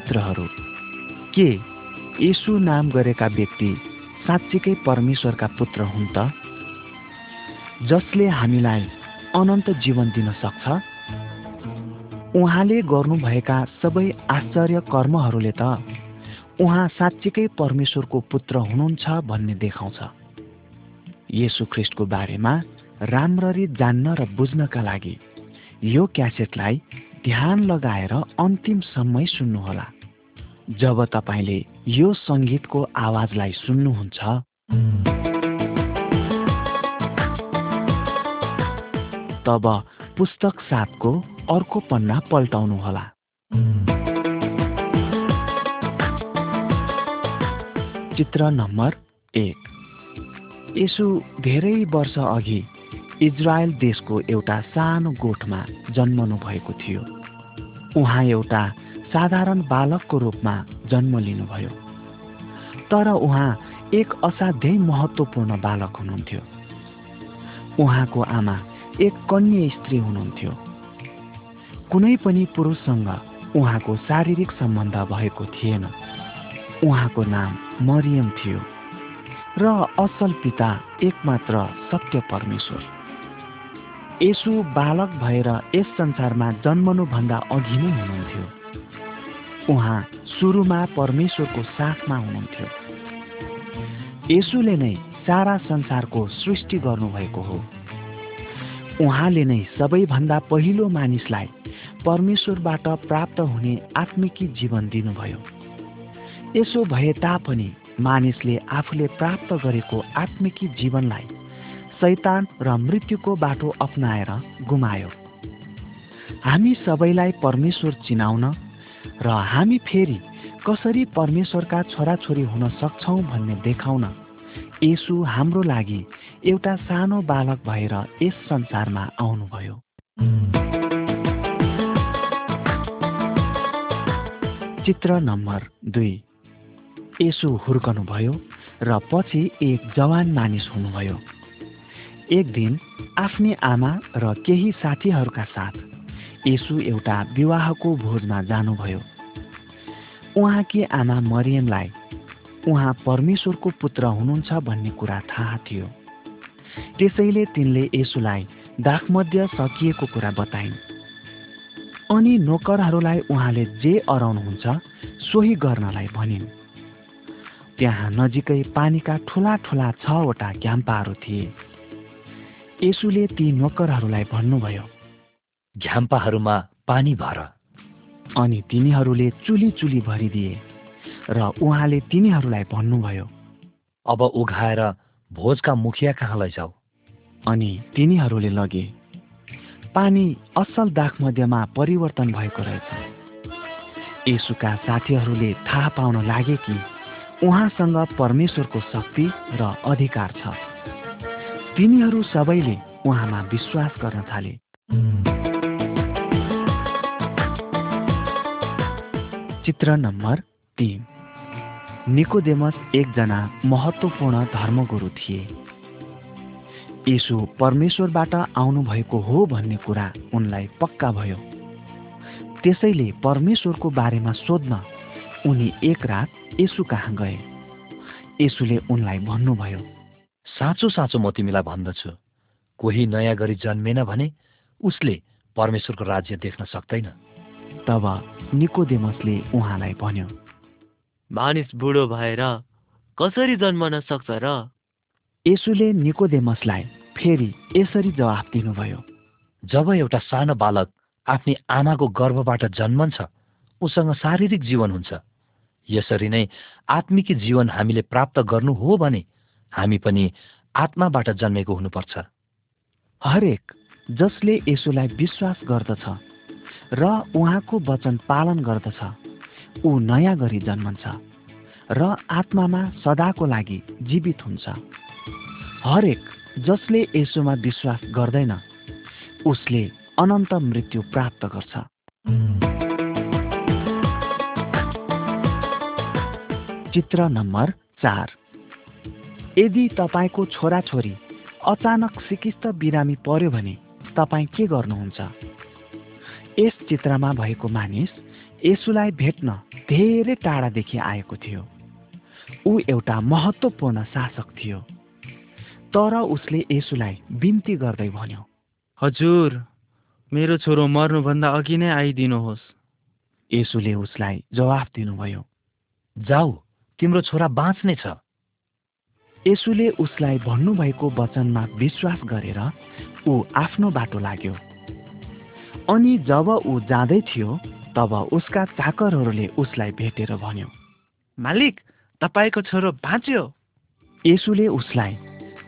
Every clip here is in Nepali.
मित्रहरू। के यसु नाम गरेका व्यक्ति साँच्चीकै परमेश्वरका पुत्र हुन् त? जसले हामीलाई अनन्त जीवन दिन सक्छ? उहाँले गर्नुभएका सबै आश्चर्य कर्महरूले त उहाँ साँच्चीकै परमेश्वरको पुत्र हुनुहुन्छ भन्ने देखाउँछ। येसु ख्रिस्टको बारेमा राम्ररी जान्न र बुझ्नका लागि यो क्यासेटलाई ध्यान लगाएर अन्तिमसम्मै सुन्नुहोला। जब तपाईँले यो सङ्गीतको आवाजलाई सुन्नुहुन्छ। तब पुस्तक सातको अर्को पन्ना पल्टाउनुहोला। चित्र नम्बर एक। यसो धेरै वर्ष अघि इजरायल देशको एउटा सानो गोठमा जन्मनु भएको थियो। उहाँ एउटा साधारण बालकको रूपमा जन्म लिनुभयो। तर उहाँ एक असाध्यै महत्त्वपूर्ण बालक हुनुहुन्थ्यो। उहाँको आमा एक कन्या स्त्री हुनुहुन्थ्यो। कुनै पनि पुरुषसँग उहाँको शारीरिक सम्बन्ध भएको थिएन। उहाँको नाम मरियम थियो र असल पिता एकमात्र सत्य परमेश्वर। यसु बालक भएर यस संसारमा जन्मनुभन्दा अघि नै हुनुहुन्थ्यो। उहाँ सुरुमा परमेश्वरको साथमा हुनुहुन्थ्यो। यसुले नै सारा संसारको सृष्टि गर्नुभएको हो। उहाँले नै सबैभन्दा पहिलो मानिसलाई परमेश्वरबाट प्राप्त हुने आत्मिकी जीवन दिनुभयो। यसो भए तापनि मानिसले आफूले प्राप्त गरेको आत्मिकी जीवनलाई सैतान र मृत्युको बाटो अप्नाएर गुमायो। हामी सबैलाई परमेश्वर चिनाउन र हामी फेरि कसरी परमेश्वरका छोराछोरी हुन सक्छौँ भन्ने देखाउन यसु हाम्रो लागि एउटा सानो बालक भएर यस संसारमा आउनुभयो। चित्र नम्बर दुई। यसु हुर्कनुभयो र पछि एक जवान मानिस हुनुभयो। एक दिन आफ्नै आमा र केही साथीहरूका साथ यसु एउटा विवाहको भोजमा जानुभयो। उहाँकी आमा मरियमलाई उहाँ परमेश्वरको पुत्र हुनुहुन्छ भन्ने कुरा थाहा थियो। त्यसैले तिनले यसुलाई दाखमध्य सकिएको कुरा बताइन्। अनि नोकरहरूलाई उहाँले जे अराउनुहुन्छ सोही गर्नलाई भनिन्। त्यहाँ नजिकै पानीका ठुला ठुला छवटा घ्याम्पाहरू थिए। यसुले ती नोकरहरूलाई भन्नुभयो झ्याम्पाहरूमा पानी भर। अनि तिनीहरूले चुली चुली भरिदिए र उहाँले तिनीहरूलाई भन्नुभयो अब उघाएर भोजका मुखिया कहाँ लैजाऊ? अनि तिनीहरूले लगे पानी असल दाखमध्यमा परिवर्तन भएको रहेछ। यसुका साथीहरूले थाहा पाउन लागे कि उहाँसँग परमेश्वरको शक्ति र अधिकार छ। तिनीहरू सबैले उहाँमा विश्वास गर्न थाले। चित्र नम्बर तिन। निकोदेमस एकजना महत्त्वपूर्ण धर्मगुरु थिए। यसो परमेश्वरबाट आउनुभएको हो भन्ने कुरा उनलाई पक्का भयो। त्यसैले परमेश्वरको बारेमा सोध्न उनी एक रात यसु कहाँ गए? यसुले उनलाई भन्नुभयो साँचो साँचो म तिमीलाई भन्दछु। कोही नयाँ गरी जन्मेन भने उसले परमेश्वरको राज्य देख्न सक्दैन। तब निकोदेमसले उहाँलाई भन्यो मानिस बुढो भएर कसरी जन्मन सक्छ र? यसुले निकोदेमसलाई फेरि यसरी जवाफ दिनुभयो जब एउटा सानो बालक आफ्नी आमाको गर्भबाट जन्मन्छ उसँग शारीरिक जीवन हुन्छ। यसरी नै आत्मिकी जीवन हामीले प्राप्त गर्नु हो भने हामी पनि आत्माबाट जन्मेको हुनुपर्छ। हरेक जसले यसुलाई विश्वास गर्दछ र उहाँको वचन पालन गर्दछ। ऊ नयाँ गरी जन्मन्छ र आत्मामा सदाको लागि जीवित हुन्छ। हरेक जसले यसोमा विश्वास गर्दैन उसले अनन्त मृत्यु प्राप्त गर्छ। चित्र नम्बर चार। यदि तपाईँको छोराछोरी अचानक सिकिस्त बिरामी पर्यो भने तपाईँ के गर्नुहुन्छ? यस चित्रमा भएको मानिस यसुलाई भेट्न धेरै टाढादेखि आएको थियो। ऊ एउटा महत्त्वपूर्ण शासक थियो। तर उसले यसुलाई बिन्ती गर्दै भन्यो हजुर मेरो छोरो मर्नुभन्दा अघि नै आइदिनुहोस्। यसुले उसलाई जवाफ दिनुभयो जाऊ तिम्रो छोरा बाँच्ने छ। यसुले उसलाई भन्नुभएको वचनमा विश्वास गरेर ऊ आफ्नो बाटो लाग्यो। अनि जब ऊ जाँदै थियो तब उसका चाकरहरूले उसलाई भेटेर भन्यो मालिक तपाईँको छोरो बाँच्यो। यसुले उसलाई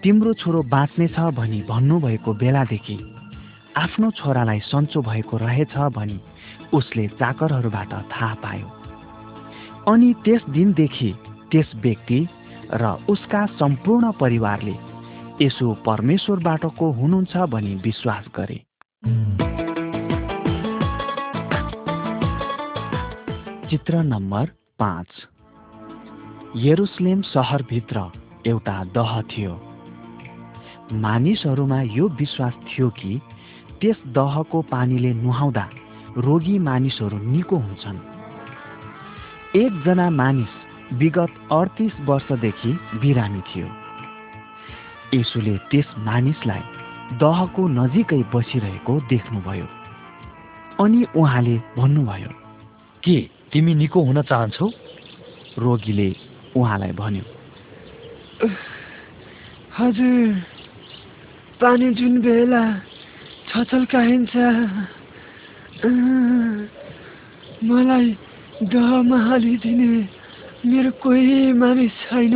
तिम्रो छोरो बाँच्नेछ भनी भन्नुभएको बेलादेखि आफ्नो छोरालाई सन्चो भएको रहेछ भनी उसले चाकरहरूबाट थाहा पायो। अनि त्यस दिनदेखि त्यस व्यक्ति र उसका सम्पूर्ण परिवारले यसो परमेश्वरबाटको हुनुहुन्छ भनी विश्वास गरे। चित्र नम्बर पाँच। यरुसलेम सहरभित्र एउटा दह थियो। मानिसहरूमा यो विश्वास थियो कि त्यस दहको पानीले नुहाउँदा रोगी मानिसहरू निको हुन्छन्। एकजना मानिस विगत अडतिस वर्षदेखि बिरामी थियो। यसुले त्यस मानिसलाई दहको नजिकै बसिरहेको देख्नुभयो। अनि उहाँले भन्नुभयो के? तिमी निको हुन चाहन्छौ? रोगीले उहाँलाई भन्यो। हजुर। पानी जुन बेला छचल्काइन्छ मलाई दहमा हालिदिने मेरो कोही मानिस छैन।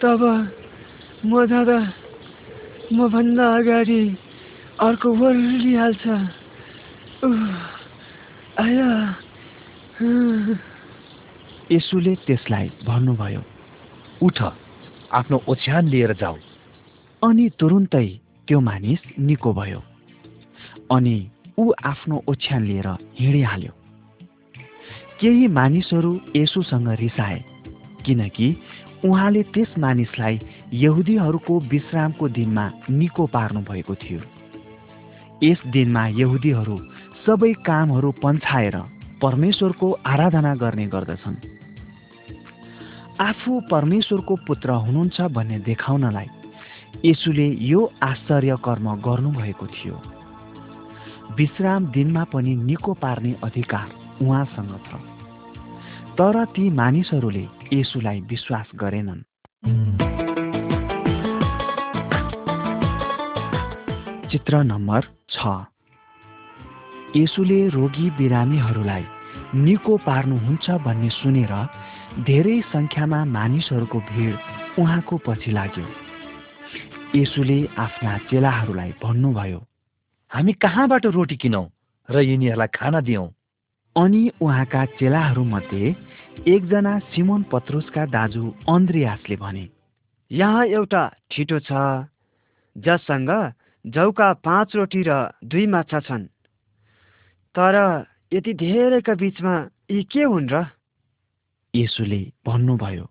तब म जाँदा मभन्दा अगाडि अर्को ओर्लिहाल्छ आया। यसुले त्यसलाई भन्नुभयो उठ आफ्नो ओछ्यान लिएर जाऊ। अनि तुरुन्तै त्यो मानिस निको भयो। अनि ऊ आफ्नो ओछ्यान लिएर हिँडिहाल्यो। केही मानिसहरू यसुसँग रिसाए किनकि उहाँले त्यस मानिसलाई यहुदीहरूको विश्रामको दिनमा निको पार्नु भएको थियो। यस दिनमा यहुदीहरू सबै कामहरू पन्छाएर परमेश्वरको आराधना गर्ने गर्दछन्। आफू परमेश्वरको पुत्र हुनुहुन्छ भन्ने देखाउनलाई यसुले यो आश्चर्य कर्म गर्नुभएको थियो। विश्राम दिनमा पनि निको पार्ने अधिकार उहाँसँग छ। तर ती मानिसहरूले यसुलाई विश्वास गरेनन्। चित्र नम्बर छ। यसुले रोगी बिरामीहरूलाई निको पार्नुहुन्छ भन्ने सुनेर धेरै सङ्ख्यामा मानिसहरूको भिड उहाँको पछि लाग्यो। यसुले आफ्ना चेलाहरूलाई भन्नुभयो हामी कहाँबाट रोटी किनौँ र यिनीहरूलाई खाना दियौँ? अनि उहाँका चेलाहरूमध्ये एकजना सिमोन पत्रुसका दाजु अन्द्रियासले भने यहाँ एउटा ठिटो छ जससँग जौका पाँच रोटी र दुई माछा छन्। तर यति धेरैका बिचमा यी के हुन् र? यसुले भन्नुभयो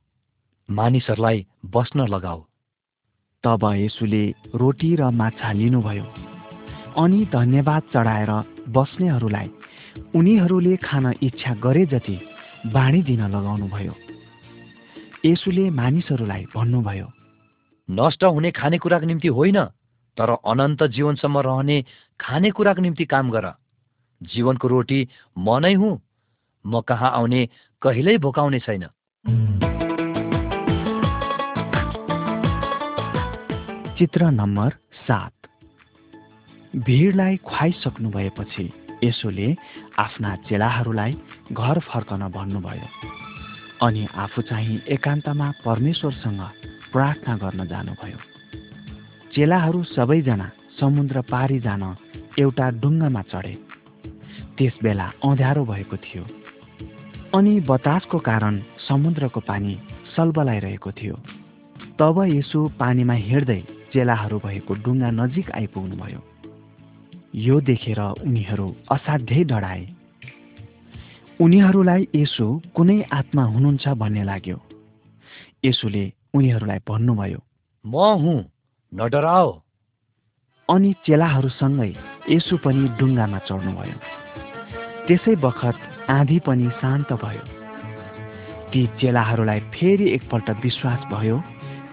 मानिसहरूलाई बस्न लगाऊ। तब यसुले रोटी र माछा लिनुभयो अनि धन्यवाद चढाएर बस्नेहरूलाई उनीहरूले खान इच्छा गरे जति बाँडिदिन लगाउनुभयो। यसुले मानिसहरूलाई भन्नुभयो नष्ट हुने खानेकुराको निम्ति होइन। तर अनन्त जीवनसम्म रहने खानेकुराको निम्ति काम गर। जीवनको रोटी म नै हुँ म कहाँ आउने कहिल्यै भोकाउने छैन। चित्र नम्बर सात। भिडलाई खुवाइसक्नु भएपछि यसोले आफ्ना चेलाहरूलाई घर फर्कन भन्नुभयो। अनि आफू चाहिँ एकान्तमा परमेश्वरसँग प्रार्थना गर्न जानुभयो। चेलाहरू सबैजना समुद्र पारी जान एउटा डुङ्गामा चढे। त्यस बेला अँध्यारो भएको थियो। अनि बतासको कारण समुद्रको पानी सलबलाइरहेको थियो। तब यसो पानीमा हिँड्दै चेलाहरू भएको डुङ्गा नजिक आइपुग्नुभयो। यो देखेर उनीहरू असाध्यै डढाए उनीहरूलाई यसो कुनै आत्मा हुनुहुन्छ भन्ने लाग्यो। यसोले उनीहरूलाई भन्नुभयो म हुँ। न डराओ अनि चेलाहरूसँगै यसु पनि डुङ्गामा चढ्नुभयो। त्यसै बखत आँधी पनि शान्त भयो। ती चेलाहरूलाई फेरि एकपल्ट विश्वास भयो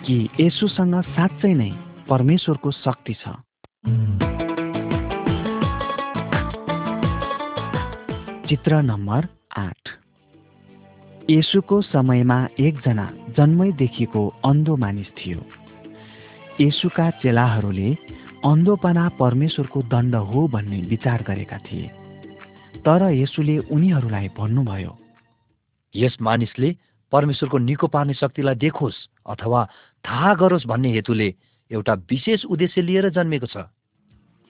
कि यसुसँग साँच्चै नै परमेश्वरको शक्ति छ। चित्र नम्बर आठ। यसुको समयमा एकजना जन्मैदेखिको अन्धो मानिस थियो। यसुका चेलाहरूले अन्धोपना परमेश्वरको दण्ड हो भन्ने विचार गरेका थिए। तर यसुले उनीहरूलाई भन्नुभयो यस मानिसले परमेश्वरको निको पार्ने शक्तिलाई देखोस् अथवा थाहा गरोस् भन्ने हेतुले एउटा विशेष उद्देश्य लिएर जन्मेको छ।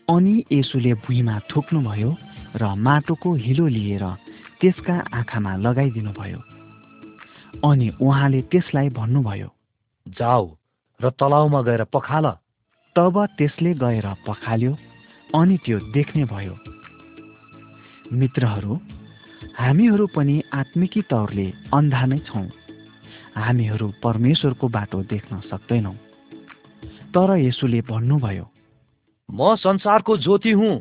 अनि यसुले भुइँमा थुक्नुभयो र माटोको हिलो लिएर त्यसका आँखामा लगाइदिनुभयो। अनि उहाँले त्यसलाई भन्नुभयो जाऊ र तलाउमा गएर पखाल। तब त्यसले गएर पखाल्यो अनि त्यो देख्ने भयो। मित्रहरू हामीहरू पनि आत्मिकी तौरले अन्धा नै छौँ। हामीहरू परमेश्वरको बाटो देख्न सक्दैनौँ। तर यसुले भन्नुभयो म संसारको ज्योति हुँ।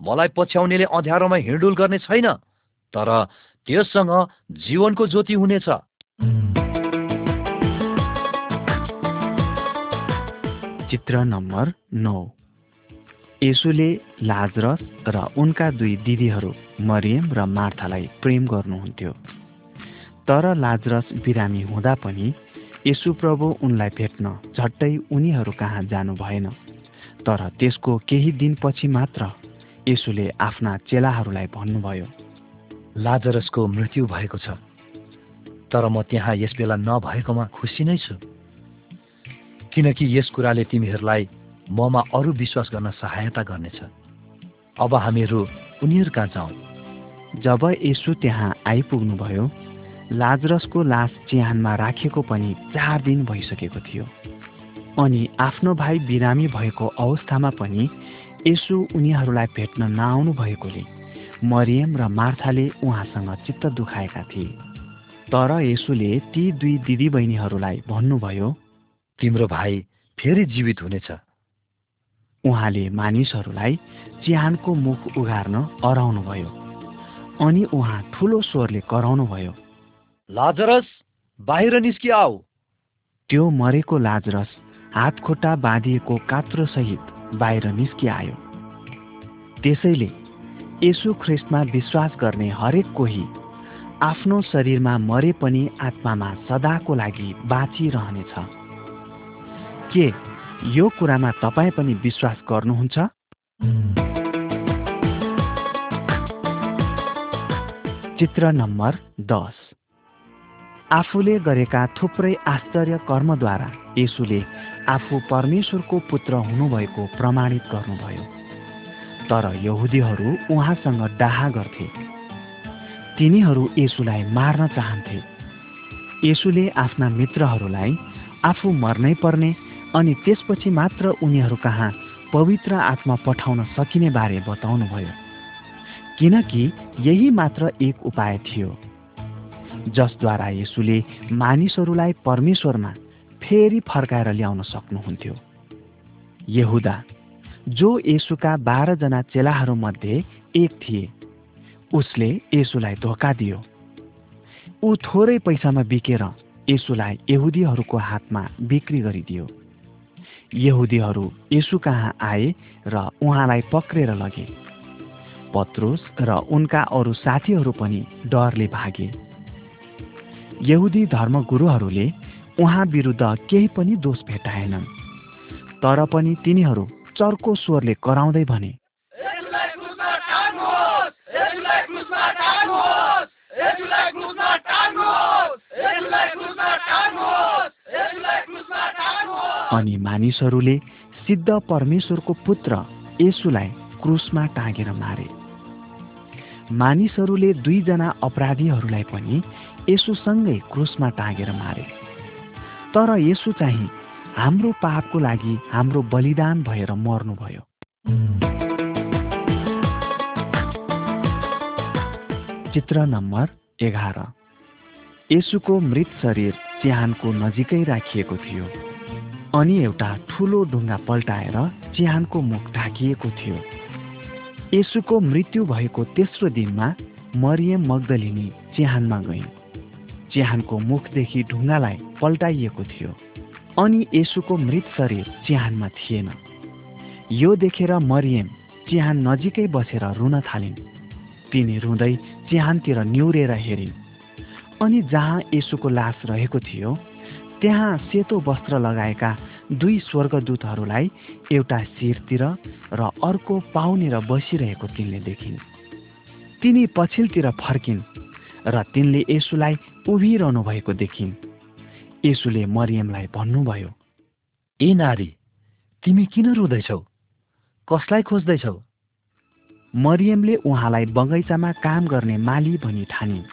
मलाई पछ्याउनेले अँध्यारोमा हिँडुल गर्ने छैन तर त्यससँग जीवनको ज्योति हुनेछ। चित्र नम्बर नौ। यसुले लाजरस र उनका दुई दिदीहरू मरियम र मार्थालाई प्रेम गर्नुहुन्थ्यो। तर लाजरस बिरामी हुँदा पनि यसु प्रभु उनलाई भेट्न झट्टै उनीहरू कहाँ जानु भएन। तर त्यसको केही दिनपछि मात्र यसुले आफ्ना चेलाहरूलाई भन्नुभयो लाजरसको मृत्यु भएको छ तर म त्यहाँ यस बेला नभएकोमा खुसी नै छु। किनकि यस कुराले तिमीहरूलाई ममा अरू विश्वास गर्न सहायता गर्नेछ। अब हामीहरू उनीहरू कहाँ जाउँ। जब यसु त्यहाँ आइपुग्नुभयो लाजरसको लास चिहानमा राखेको पनि चार दिन भइसकेको थियो। अनि आफ्नो भाइ बिरामी भएको अवस्थामा पनि यसु उनीहरूलाई भेट्न नआउनु भएकोले मरियम र मार्थाले उहाँसँग चित्त दुखाएका थिए। तर यसुले ती दुई दिदीबहिनीहरूलाई भन्नुभयो तिम्रो भाइ फेरि जीवित हुनेछ। उहाँले मानिसहरूलाई चिहानको मुख उघार्न अराउनुभयो अनि उहाँ ठुलो स्वरले कराउनुभयो लाजरस बाहिर निस्किआऊ त्यो मरेको लाजरस हात खुट्टा बाँधिएको कात्रोसहित बाहिर निस्किआयो त्यसैले यसु ख्रिस्टमा विश्वास गर्ने हरेक कोही आफ्नो शरीरमा मरे पनि आत्मामा सदाको लागि बाँचिरहनेछ। के? यो कुरामा तपाईँ पनि विश्वास गर्नुहुन्छ? चित्र नम्बर दस। आफूले गरेका थुप्रै आश्चर्य कर्मद्वारा यसुले आफू परमेश्वरको पुत्र हुनुभएको प्रमाणित गर्नुभयो। तर यहुदीहरू उहाँसँग डाहा गर्थे। तिनीहरू यसुलाई मार्न चाहन्थे। यसुले आफ्ना मित्रहरूलाई आफू मर्नै पर्ने अनि त्यसपछि मात्र उनीहरू कहाँ पवित्र आत्मा पठाउन सकिने बारे बताउनुभयो। किनकि यही मात्र एक उपाय थियो। जसद्वारा यसुले मानिसहरूलाई परमेश्वरमा फेरि फर्काएर ल्याउन सक्नुहुन्थ्यो। यहुदा जो यसुका बाह्रजना चेलाहरूमध्ये एक थिए उसले यसुलाई धोका दियो। ऊ थोरै पैसामा बिकेर यसुलाई यहुदीहरूको हातमा बिक्री गरिदियो। यहुदीहरू यसु कहाँ आए र उहाँलाई पक्रेर लगे पत्रुस र उनका अरू साथीहरू पनि डरले भागे यहुदी धर्मगुरुहरूले उहाँ विरुद्ध केही पनि दोष भेटाएनन् तर पनि तिनीहरू चर्को स्वरले कराउँदै भने अनि मानिसहरूले सिद्ध परमेश्वरको पुत्र यसुलाई क्रुसमा टाँगेर मारे। मानिसहरूले दुईजना अपराधीहरूलाई पनि यसुसँगै क्रुसमा टाँगेर मारे। तर यसु चाहिँ हाम्रो पापको लागि हाम्रो बलिदान भएर मर्नुभयो। चित्र नम्बर एघार। यसुको मृत शरीर चिहानको नजिकै राखिएको थियो। अनि एउटा ठुलो ढुङ्गा पल्टाएर चिहानको मुख ढाकिएको थियो। यसुको मृत्यु भएको तेस्रो दिनमा मरियम मग्दलिनी चिहानमा गइन् चिहानको मुखदेखि ढुङ्गालाई पल्टाइएको थियो अनि यसुको मृत शरीर चिहानमा थिएन। यो देखेर मरियम चिहान नजिकै बसेर रुन थालिन्। तिनी रुँदै चिहानतिर निहुरेर हेरिन् अनि जहाँ यसुको लास रहेको थियो त्यहाँ सेतो वस्त्र लगाएका दुई स्वर्गदूतहरूलाई एउटा शिरतिर र अर्को पाउनेर बसिरहेको तिनले देखिन्। तिनी पछिल्तिर फर्किन् र तिनले यसुलाई उभिरहनु भएको देखिन्। यसुले मरियमलाई भन्नुभयो ए नारी तिमी किन रुँदैछौ? कसलाई खोज्दैछौ? मरियमले उहाँलाई बगैँचामा काम गर्ने माली भनी ठानिन्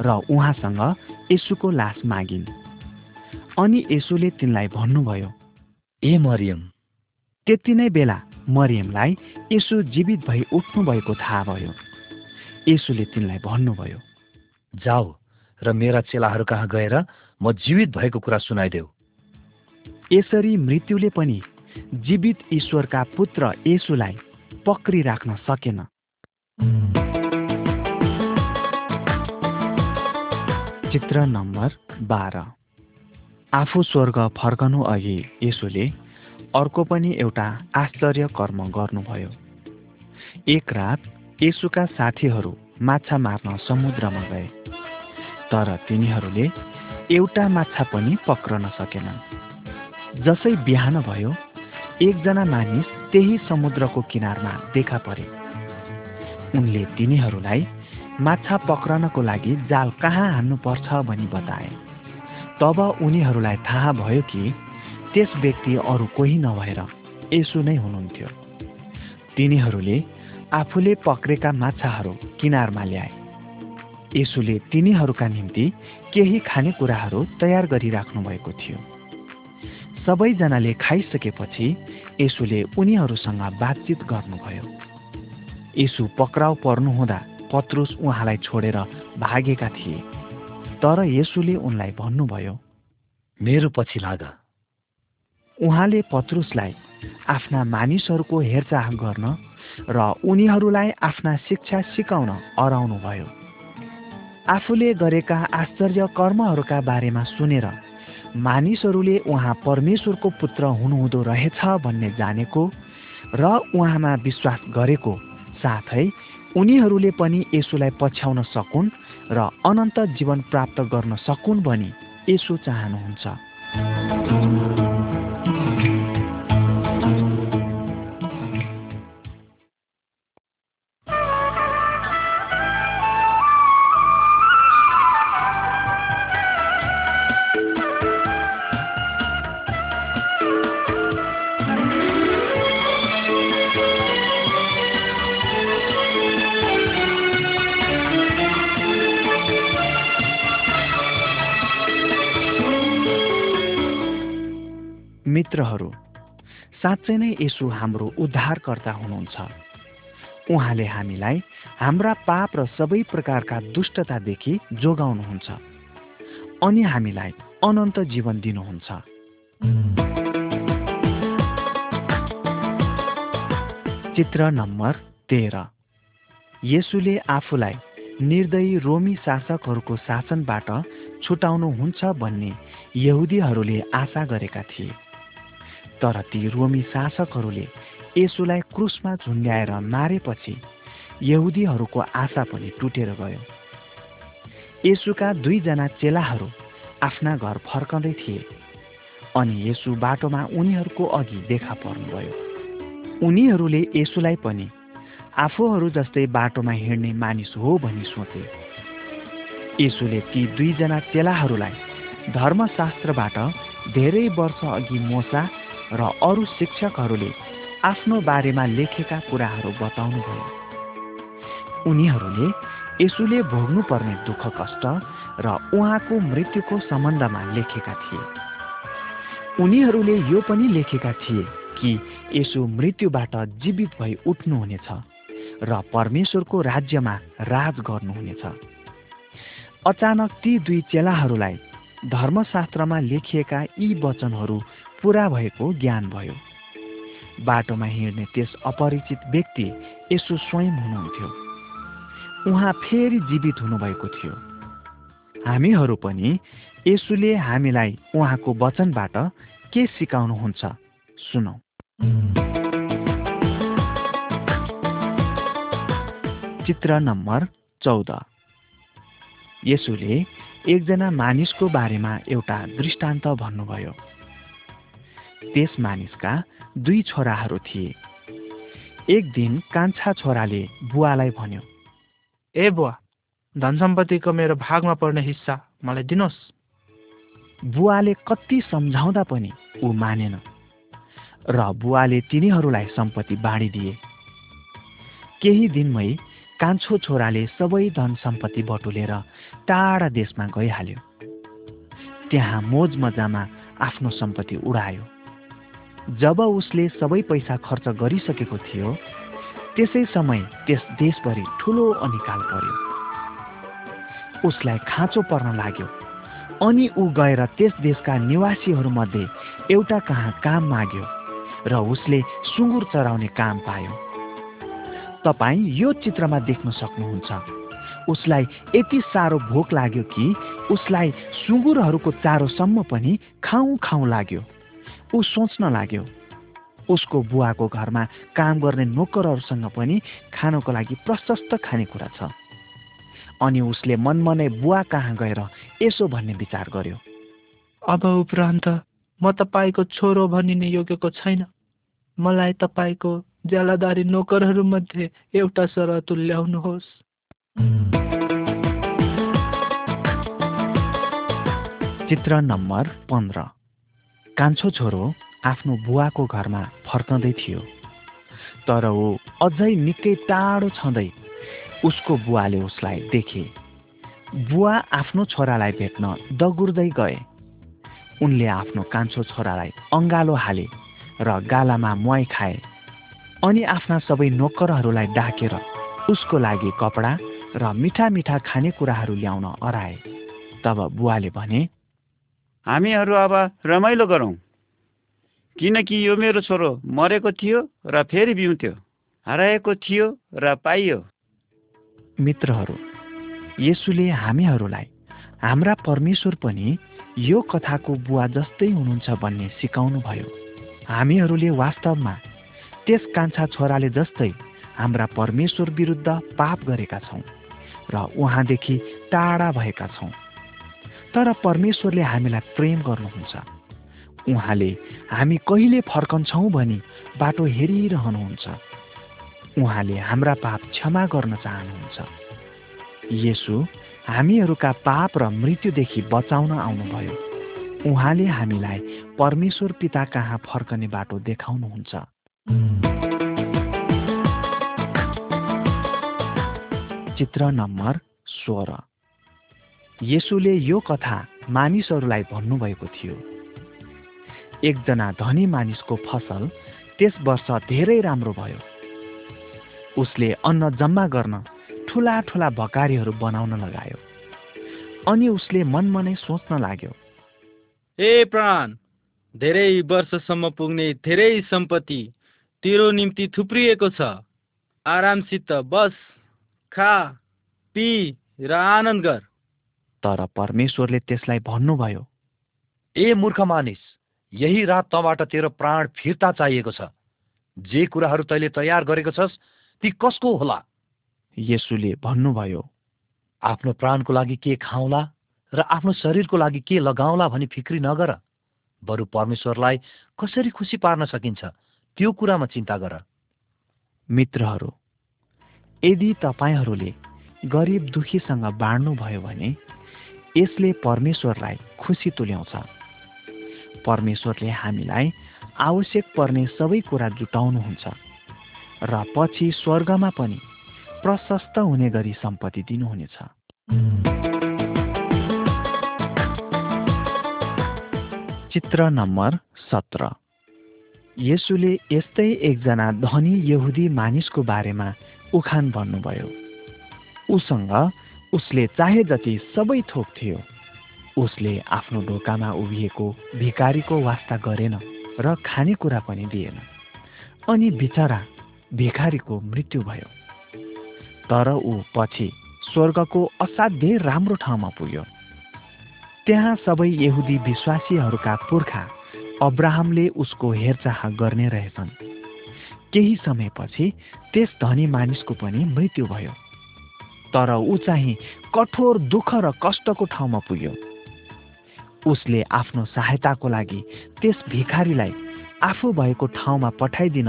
र उहाँसँग यसुको लास मागिन्। अनि यसुले तिनलाई भन्नुभयो ए मरियम त्यति नै बेला मरियमलाई यसु जीवित भई उठ्नु भएको थाहा भयो। यसुले तिनलाई भन्नुभयो जाऊ र मेरा चेलाहरू कहाँ गएर म जीवित भएको कुरा सुनाइदेऊ। यसरी मृत्युले पनि जीवित ईश्वरका पुत्र यसुलाई पक्रिराख्न सकेन। चित्र नम्बर बाह्र। आफू स्वर्ग फर्कनु अघि यसुले अर्को पनि एउटा आश्चर्य कर्म गर्नुभयो। एक रात यसुका साथीहरू माछा मार्न समुद्रमा गए तर तिनीहरूले एउटा माछा पनि पक्रन सकेनन्। जसै बिहान भयो एकजना मानिस त्यही समुद्रको किनारमा देखा परे। उनले तिनीहरूलाई माछा पक्रनको लागि जाल कहाँ हान्नुपर्छ भनी बताए। तब उनीहरूलाई थाहा भयो कि त्यस व्यक्ति अरू कोही नभएर यसु नै हुनुहुन्थ्यो। तिनीहरूले आफूले पक्रेका माछाहरू किनारमा ल्याए। यसुले तिनीहरूका निम्ति केही खानेकुराहरू तयार गरिराख्नु भएको थियो। सबैजनाले खाइसकेपछि यसुले उनीहरूसँग बातचित गर्नुभयो। यसु पक्राउ पर्नुहुँदा पत्रुस उहाँलाई छोडेर भागेका थिए। तर यसुले उनलाई भन्नुभयो मेरो पछि लाग। उहाँले पत्रुसलाई आफ्ना मानिसहरूको हेरचाह गर्न र उनीहरूलाई आफ्ना शिक्षा सिकाउन अराउनुभयो। आफूले गरेका आश्चर्य कर्महरूका बारेमा सुनेर मानिसहरूले उहाँ परमेश्वरको पुत्र हुनुहुँदो रहेछ भन्ने जानेको र उहाँमा विश्वास गरेको साथै उनीहरूले पनि यसुलाई पछ्याउन सकुन् र अनन्त जीवन प्राप्त गर्न सकुन् भनी यसो चाहनुहुन्छ। यसु हाम्रो उद्धारकर्ता हुनुहुन्छ। उहाँले हामीलाई हाम्रा पाप र सबै प्रकारका दुष्टतादेखि जोगाउनुहुन्छ। अनि हामीलाई अनन्त जीवन दिनुहुन्छ। चित्र नम्बर तेह्र। यसुले आफूलाई निर्दयी रोमी शासकहरूको शासनबाट छुटाउनुहुन्छ भन्ने यहुदीहरूले आशा गरेका थिए। तर ती रोमी शासकहरूले यसुलाई क्रुसमा झुन्ड्याएर मारेपछि यहुदीहरूको आशा पनि टुटेर गयो। यसुका दुईजना चेलाहरू आफ्ना घर फर्कँदै थिए अनि यसु बाटोमा उनीहरूको अघि देखा पर्नुभयो। उनीहरूले यसुलाई पनि आफूहरू जस्तै बाटोमा हिँड्ने मानिस हो भनी सोचे। यसुले ती दुईजना चेलाहरूलाई धर्मशास्त्रबाट धेरै वर्ष अघि मोसा र अरू शिक्षकहरूले आफ्नो बारेमा लेखेका कुराहरू बताउनुभयो। उनीहरूले यसुले भोग्नुपर्ने दुःख कष्ट र उहाँको मृत्युको सम्बन्धमा लेखेका थिए। उनीहरूले यो पनि लेखेका थिए कि यसु मृत्युबाट जीवित भई उठ्नुहुनेछ र परमेश्वरको राज्यमा राज गर्नुहुनेछ। अचानक ती दुई चेलाहरूलाई धर्मशास्त्रमा लेखिएका यी वचनहरू पुरा भएको ज्ञान भयो। बाटोमा हिँड्ने त्यस अपरिचित व्यक्ति यसो स्वयं हुनुहुन्थ्यो। उहाँ फेरि जीवित हुनुभएको थियो। हामीहरू पनि यसुले हामीलाई उहाँको वचनबाट के सिकाउनुहुन्छ सुनौ। चित्र नम्बर चौध। यसुले एकजना मानिसको बारेमा एउटा दृष्टान्त भन्नुभयो। त्यस मानिसका दुई छोराहरू थिए। एक दिन कान्छा छोराले बुवालाई भन्यो ए बुवा धन सम्पत्तिको मेरो भागमा पर्ने हिस्सा मलाई दिनुहोस् बुवाले कति सम्झाउँदा पनि ऊ मानेन र बुवाले तिनीहरूलाई सम्पत्ति बाँडिदिए केही दिनमै कान्छो छोराले सबै धन सम्पत्ति बटुलेर टाढा देशमा गइहाल्यो। त्यहाँ मोज मजामा आफ्नो सम्पत्ति उडायो। जब उसले सबै पैसा खर्च गरिसकेको थियो त्यसै समय त्यस देशभरि ठुलो अनिकाल पर्यो। उसलाई खाँचो पर्न लाग्यो अनि ऊ गएर त्यस देशका निवासीहरूमध्ये एउटा कहाँ काम माग्यो र उसले सुँगुर चराउने काम पायो। तपाईँ यो चित्रमा देख्न सक्नुहुन्छ। उसलाई यति साह्रो भोक लाग्यो कि उसलाई सुँगुरहरूको चारोसम्म पनि खाउँ खाउँ लाग्यो। ऊ सोच्न लाग्यो। उसको बुवाको घरमा काम गर्ने नोकरहरूसँग पनि खानको लागि प्रशस्त खानेकुरा छ। अनि उसले मनमनै बुवा कहाँ गएर यसो भन्ने विचार गर्यो। अब उपरान्त म तपाईँको छोरो भनिने योग्यको छैन। मलाई तपाईँको ज्यालादारी नोकरहरूमध्ये एउटा सर तुल्याउनुहोस् चित्र नम्बर पन्ध्र। कान्छो छोरो आफ्नो बुवाको घरमा फर्कँदै थियो। तर ऊ अझै निकै टाढो छँदै उसको बुवाले उसलाई देखे। बुवा आफ्नो छोरालाई भेट्न दगुर्दै गए। उनले आफ्नो कान्छो छोरालाई अङ्गालो हाले र गालामा मुवाई खाए अनि आफ्ना सबै नोकरहरूलाई डाकेर उसको लागि कपडा र मिठा मिठा खानेकुराहरू ल्याउन अराए तब बुवाले भने हामीहरू अब रमाइलो गरौँ। किनकि यो मेरो छोरो मरेको थियो र फेरि बिउँथ्यो हराएको थियो र पाइयो। मित्रहरू यसुले हामीहरूलाई हाम्रा परमेश्वर पनि यो कथाको बुवा जस्तै हुनुहुन्छ भन्ने सिकाउनु भयो हामीहरूले वास्तवमा त्यस कान्छा छोराले जस्तै हाम्रा परमेश्वर विरुद्ध पाप गरेका छौँ र उहाँदेखि टाढा भएका छौँ। तर परमेश्वरले हामीलाई प्रेम गर्नुहुन्छ। उहाँले हामी कहिले फर्कन्छौँ भनी बाटो हेरिरहनुहुन्छ। उहाँले हाम्रा पाप क्षमा गर्न चाहनुहुन्छ। यसु हामीहरूका पाप र मृत्युदेखि बचाउन आउनुभयो। उहाँले हामीलाई परमेश्वर पिता कहाँ फर्कने बाटो देखाउनुहुन्छ। चित्र नम्बर सोह्र। यसुले यो कथा मानिसहरूलाई भन्नुभएको थियो। एकजना धनी मानिसको फसल त्यस वर्ष धेरै राम्रो भयो। उसले अन्न जम्मा गर्न ठुला ठुला भकारीहरू बनाउन लगायो। अनि उसले मनमा नै सोच्न लाग्यो ए प्राण धेरै वर्षसम्म पुग्ने धेरै सम्पत्ति तेरो निम्ति थुप्रिएको छ। आरामसित बस खा पी र आनन्द गर। तर परमेश्वरले त्यसलाई भन्नुभयो ए मूर्ख मानिस यही रात तँबाट तेरो प्राण फिर्ता चाहिएको छ। जे कुराहरू तैँले तयार गरेको छस् ती कसको होला? यसुले भन्नुभयो आफ्नो प्राणको लागि के खाउँला र आफ्नो शरीरको लागि के लगाउँला भनी फिक्री नगर। बरु परमेश्वरलाई कसरी खुसी पार्न सकिन्छ त्यो कुरामा चिन्ता गर। मित्रहरू यदि तपाईँहरूले गरिब दुखीसँग बाँड्नुभयो भने यसले परमेश्वरलाई खुसी तुल्याउँछ। परमेश्वरले हामीलाई आवश्यक पर्ने सबै कुरा जुटाउनुहुन्छ र पछि स्वर्गमा पनि प्रशस्त हुने गरी सम्पत्ति दिनुहुनेछ। चित्र नम्बर सत्र। यसुले यस्तै एकजना धनी यहुदी मानिसको बारेमा उखान भन्नुभयो। उसँग उसले चाहे जति सबै थोक थियो उसले आफ्नो ढोकामा उभिएको भिकारीको वास्ता गरेन र खानेकुरा पनि दिएन। अनि बिचरा भिखारीको मृत्यु भयो। तर ऊ पछि स्वर्गको असाध्यै राम्रो ठाउँमा पुग्यो। त्यहाँ सबै यहुदी विश्वासीहरूका पुर्खा अब्राहमले उसको हेरचाह गर्ने रहेछन्। केही समयपछि त्यस धनी मानिसको पनि मृत्यु भयो। तर ऊ चाहिँ कठोर दुःख र कष्टको ठाउँमा पुग्यो। उसले आफ्नो सहायताको लागि त्यस भिखारीलाई आफू भएको ठाउँमा पठाइदिन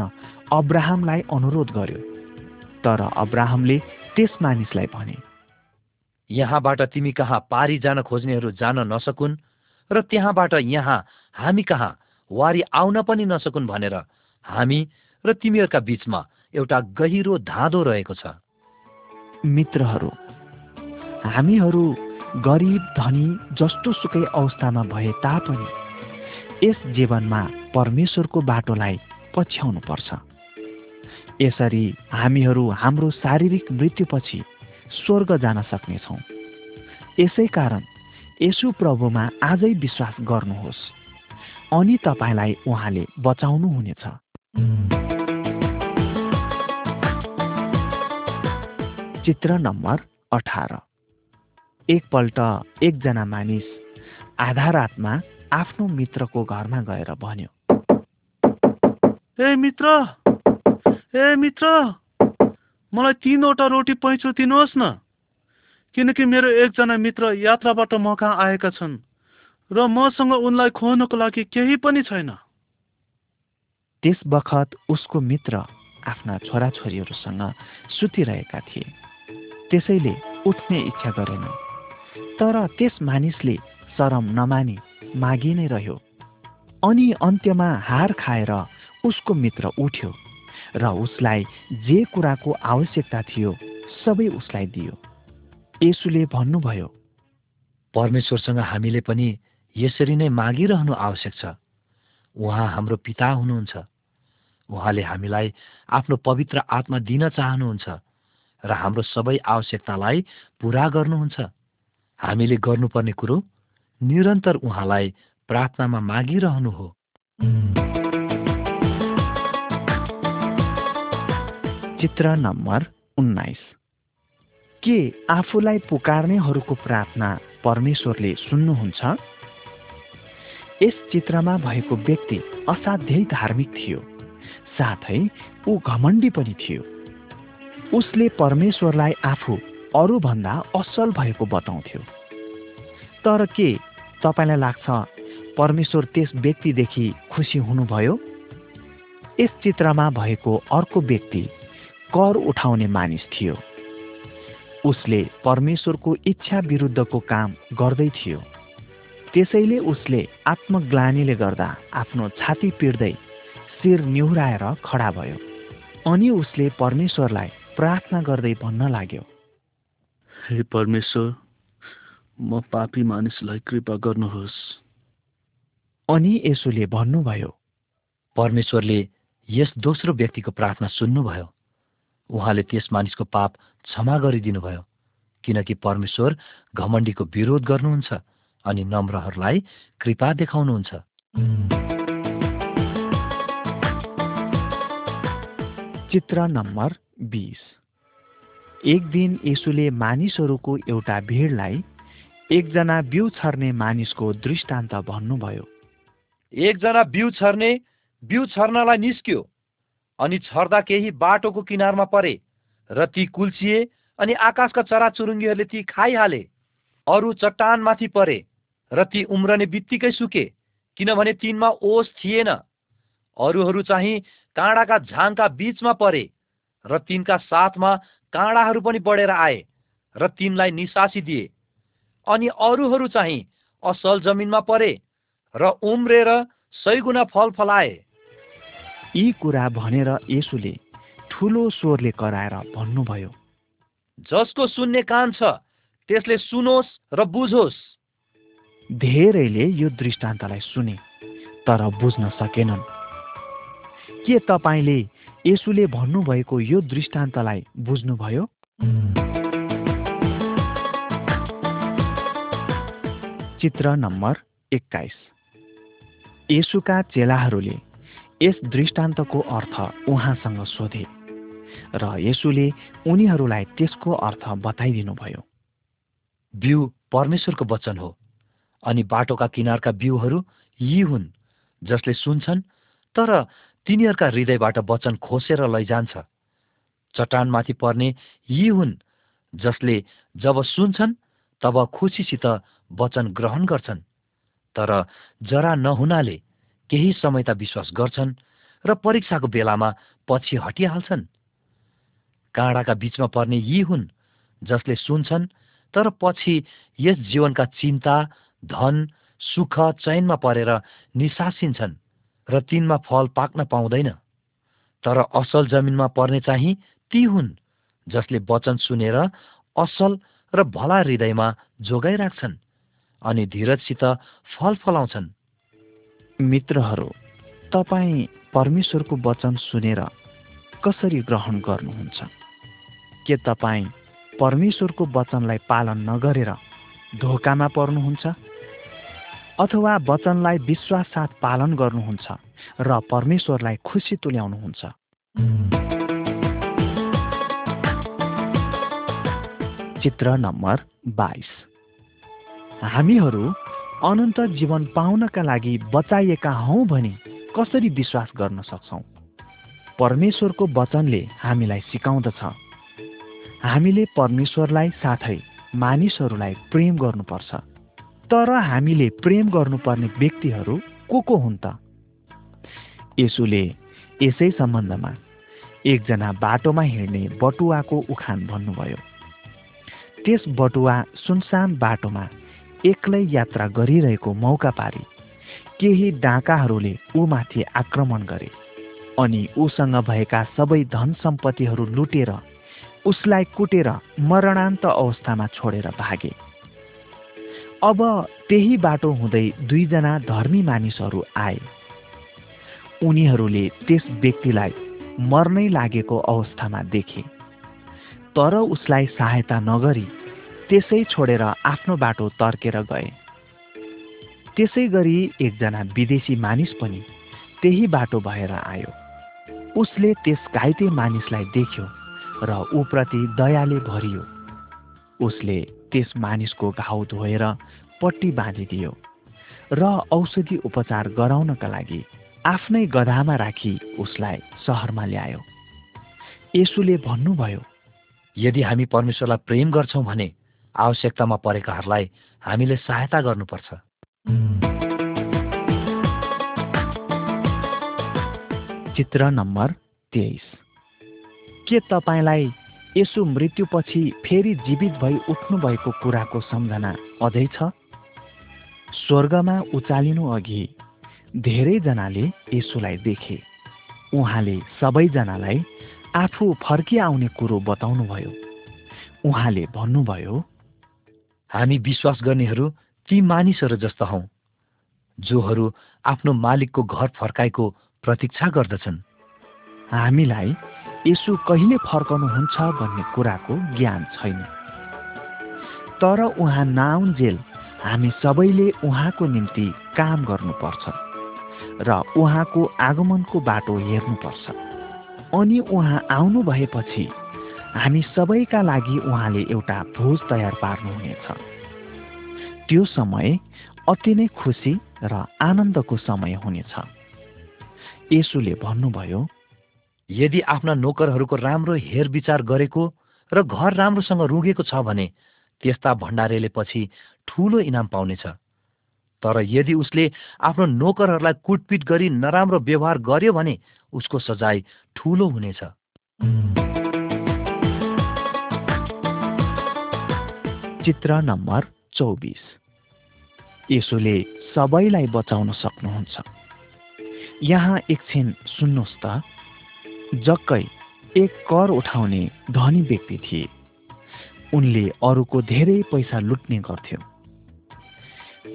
अब्राहमलाई अनुरोध गर्यो। तर अब्राहमले त्यस मानिसलाई भने यहाँबाट तिमी कहाँ पारी जान खोज्नेहरू जान नसकुन् र त्यहाँबाट यहाँ हामी कहाँ वारी आउन पनि नसकुन् भनेर हामी र तिमीहरूका बीचमा एउटा गहिरो धाँधो रहेको छ। मित्रहरू। हामीहरू गरिब धनी जस्तो सुकै अवस्थामा भए तापनि यस जीवनमा परमेश्वरको बाटोलाई पछ्याउनु पर्छ यसरी हामीहरू हाम्रो शारीरिक मृत्युपछि स्वर्ग जान सक्नेछौँ। यसै कारण यसु प्रभुमा आजै विश्वास गर्नुहोस्। अनि तपाईँलाई उहाँले बचाउनुहुनेछ। चित्र नम्बर अठार। एकपल्ट एकजना मानिस आधा रातमा आफ्नो मित्रको घरमा गएर भन्यो ए मित्र ए मित्र मलाई तिनवटा रोटी पैँचो दिनुहोस् न। किनकि मेरो एकजना मित्र यात्राबाट म कहाँ आएका छन् र मसँग उनलाई खुवाउनको लागि केही पनि छैन। त्यस बखत उसको मित्र आफ्ना छोराछोरीहरूसँग सुतिरहेका थिए। त्यसैले उठ्ने इच्छा गरेन। तर त्यस मानिसले शरम नमानी मागी नै रह्यो। अनि अन्त्यमा हार खाएर उसको मित्र उठ्यो र उसलाई जे कुराको आवश्यकता थियो सबै उसलाई दियो। यसुले भन्नुभयो परमेश्वरसँग हामीले पनि यसरी नै मागिरहनु आवश्यक छ। उहाँ हाम्रो पिता हुनुहुन्छ। उहाँले हामीलाई आफ्नो पवित्र आत्मा दिन चाहनुहुन्छ। र हाम्रो सबै आवश्यकतालाई पुरा गर्नुहुन्छ। हामीले गर्नुपर्ने कुरो निरन्तर उहाँलाई प्रार्थनामा मागिरहनु हो। चित्र नम्बर उन्नाइस। के आफूलाई पुकार्नेहरूको प्रार्थना परमेश्वरले सुन्नुहुन्छ? यस चित्रमा भएको व्यक्ति असाध्यै धार्मिक थियो। साथै ऊ घमण्डी पनि थियो। उसले परमेश्वरलाई आफू अरूभन्दा असल भएको बताउँथ्यो। तर के तपाईँलाई लाग्छ परमेश्वर त्यस व्यक्तिदेखि खुसी हुनुभयो? यस चित्रमा भएको अर्को व्यक्ति कर उठाउने मानिस थियो। उसले परमेश्वरको इच्छा विरुद्धको काम गर्दै थियो। त्यसैले उसले आत्मग्लानीले गर्दा आफ्नो छाती पिर्दै शिर निहुराएर खडा भयो। अनि उसले परमेश्वरलाई प्रार्थना गर्दै भन्न लाग्यो। हे परमेश्वर म पापी मानिसलाई कृपा गर्नुहोस्। अनि यसोले भन्नुभयो परमेश्वरले यस दोस्रो व्यक्तिको प्रार्थना सुन्नुभयो। उहाँले त्यस मानिसको पाप क्षमा गरिदिनुभयो किनकि परमेश्वर घमण्डीको विरोध गर्नुहुन्छ अनि नम्रहरूलाई कृपा देखाउनुहुन्छ। चित्र नम्बर बिस। एक दिन यसुले मानिसहरूको एउटा भिडलाई एकजना बिउ छर्ने मानिसको दृष्टान्त भन्नुभयो। एकजना बिउ छर्ने बिउ छर्नलाई निस्क्यो अनि छर्दा केही बाटोको किनारमा परे र ती कुल्चिए अनि आकाशका चराचुरुङ्गीहरूले ती खाइहाले अरू चट्टानमाथि परे र ती उम्रने बित्तिकै सुके किनभने तिनमा ओस थिएन। अरूहरू चाहिँ काँडाका झाङका बीचमा परे र तिनका साथमा काँडाहरू पनि बढेर आए र तिनलाई निसासी दिए। अनि अरूहरू चाहिँ असल जमिनमा परे र उम्रेर सय गुणा फल फलाए। यी कुरा भनेर यसुले ठुलो स्वरले कराएर भन्नुभयो। जसको सुन्ने कान छ त्यसले सुनोस् र बुझोस्। धेरैले यो दृष्टान्तलाई सुने तर बुझ्न सकेनन्। के तपाईँले यसुले भन्नुभएको यो दृष्टान्तलाई बुझ्नुभयो? चित्र नम्बर एक्काइस। यसुका चेलाहरूले यस दृष्टान्तको अर्थ उहाँसँग सोधे र यसुले उनीहरूलाई त्यसको अर्थ बताइदिनुभयो। बिउ परमेश्वरको वचन हो अनि बाटोका किनारका बिउहरू यी हुन् जसले सुन्छन् तर तिनीहरूका हृदयबाट वचन खोसेर लैजान्छ। चट्टानमाथि पर्ने यी हुन् जसले जब सुन्छन् तब खुसीसित वचन ग्रहण गर्छन्। तर जरा नहुनाले केही समय त विश्वास गर्छन् र परीक्षाको बेलामा पछि हटिहाल्छन्। काँडाका बीचमा पर्ने यी हुन् जसले सुन्छन् तर पछि यस जीवनका चिन्ता धन सुख चयनमा परेर निसासिन्छन्। र तिनमा फल पाक्न पाउँदैन। तर असल जमिनमा पर्ने चाहिँ ती हुन् जसले वचन सुनेर असल र भला हृदयमा जोगाइराख्छन् अनि धीरजसित फल फलाउँछन्। मित्रहरू तपाईँ परमेश्वरको वचन सुनेर कसरी ग्रहण गर्नुहुन्छ? के तपाईँ परमेश्वरको वचनलाई पालन नगरेर धोकामा पर्नुहुन्छ? अथवा वचनलाई विश्वास साथ पालन गर्नुहुन्छ र परमेश्वरलाई खुसी तुल्याउनुहुन्छ। चित्र नम्बर बाइस। हामीहरू अनन्त जीवन पाउनका लागि बचाइएका हौँ भनी कसरी विश्वास गर्न सक्छौँ? परमेश्वरको वचनले हामीलाई सिकाउँदछ। हामीले परमेश्वरलाई साथै मानिसहरूलाई प्रेम गर्नुपर्छ। तर हामीले प्रेम गर्नुपर्ने व्यक्तिहरू को को हुन् त? यसुले यसै सम्बन्धमा एकजना बाटोमा हिँड्ने बटुवाको उखान भन्नुभयो। त्यस बटुवा सुनसान बाटोमा एक्लै यात्रा गरिरहेको मौका पारी केही डाँकाहरूले ऊमाथि आक्रमण गरे अनि उसँग भएका सबै धन सम्पत्तिहरू लुटेर उसलाई कुटेर मरणान्त अवस्थामा छोडेर भागे। अब त्यही बाटो हुँदै दुईजना धर्मी मानिसहरू आए। उनीहरूले त्यस व्यक्तिलाई मर्नै लागेको अवस्थामा देखे। तर उसलाई सहायता नगरी त्यसै छोडेर आफ्नो बाटो तर्केर गए। त्यसै गरी एकजना विदेशी मानिस पनि त्यही बाटो भएर आयो। उसले त्यस घाइते मानिसलाई देख्यो र ऊप्रति दयाले भरियो। उसले त्यस मानिसको घाउ धोएर पट्टी बाँधिदियो र औषधि उपचार गराउनका लागि आफ्नै गधामा राखी उसलाई सहरमा ल्यायो। यसुले भन्नुभयो यदि हामी परमेश्वरलाई प्रेम गर्छौँ भने आवश्यकतामा परेकाहरूलाई हामीले सहायता गर्नुपर्छ। चित्र नम्बर तेइस। के तपाईँलाई यसो मृत्युपछि फेरि जीवित भई उठ्नु भएको कुराको सम्झना अझै छ? स्वर्गमा उचालिनु अघि धेरैजनाले यसुलाई देखे। उहाँले सबैजनालाई आफू फर्किआउने कुरो बताउनुभयो। उहाँले भन्नुभयो हामी विश्वास गर्नेहरू ती मानिसहरू जस्ता हौ जोहरू आफ्नो मालिकको घर फर्काएको प्रतीक्षा गर्दछन्। हामीलाई यसु कहिले फर्कनुहुन्छ भन्ने कुराको ज्ञान छैन। तर उहाँ नआउन्जेल हामी सबैले उहाँको निम्ति काम गर्नुपर्छ र उहाँको आगमनको बाटो हेर्नुपर्छ। अनि उहाँ आउनु भएपछि हामी सबैका लागि उहाँले एउटा भोज तयार पार्नुहुनेछ। त्यो समय अति नै खुसी र आनन्दको समय हुनेछ। यसुले भन्नुभयो यदि आफ्ना नोकरहरूको राम्रो हेरविचार गरेको र घर राम्रोसँग रुगेको छ भने त्यस्ता भण्डारेले पछि ठूलो इनाम पाउनेछ। तर यदि उसले आफ्नो नोकरहरूलाई कुटपिट गरी नराम्रो व्यवहार गर्यो भने उसको सजाय ठूलो हुनेछ। चित्र नम्बर चौबिस। यसोले सबैलाई बचाउन सक्नुहुन्छ। यहाँ एकछिन सुन्नुहोस् त। जक्कै एक कर उठाउने धनी व्यक्ति थिए। उनले अरूको धेरै पैसा लुट्ने गर्थ्यो।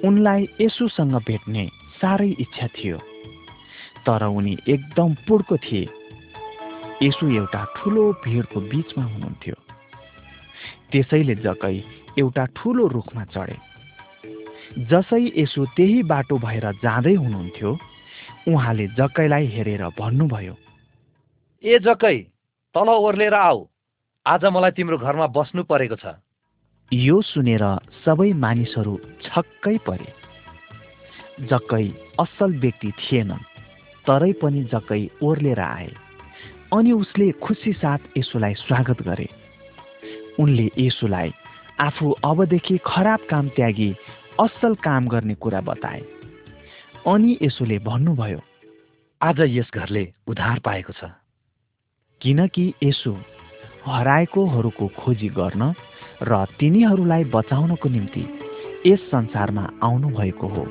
उनलाई यसुसँग भेट्ने साह्रै इच्छा थियो। तर उनी एकदम पुड्को थिए। यसु एउटा ठुलो भिडको बिचमा हुनुहुन्थ्यो। त्यसैले जकै एउटा ठुलो रुखमा चढे। जसै यसो त्यही बाटो भएर जाँदै हुनुहुन्थ्यो उहाँले जक्कैलाई हेरेर भन्नुभयो ए जकै तल ओर्लेर आऊ। आज मलाई तिम्रो घरमा बस्नु परेको छ। यो सुनेर सबै मानिसहरू छक्कै परे। जक्कै असल व्यक्ति थिएनन् तरै पनि जक्कै ओर्लेर आए। अनि उसले खुसी साथ यसुलाई स्वागत गरे। उनले यसुलाई आफू अबदेखि खराब काम त्यागी असल काम गर्ने कुरा बताए। अनि यसुले भन्नुभयो आज यस घरले उधार पाएको छ। किनकि यसो हराएकोहरूको खोजी गर्न र तिनीहरूलाई बचाउनको निम्ति यस संसारमा आउनुभएको हो।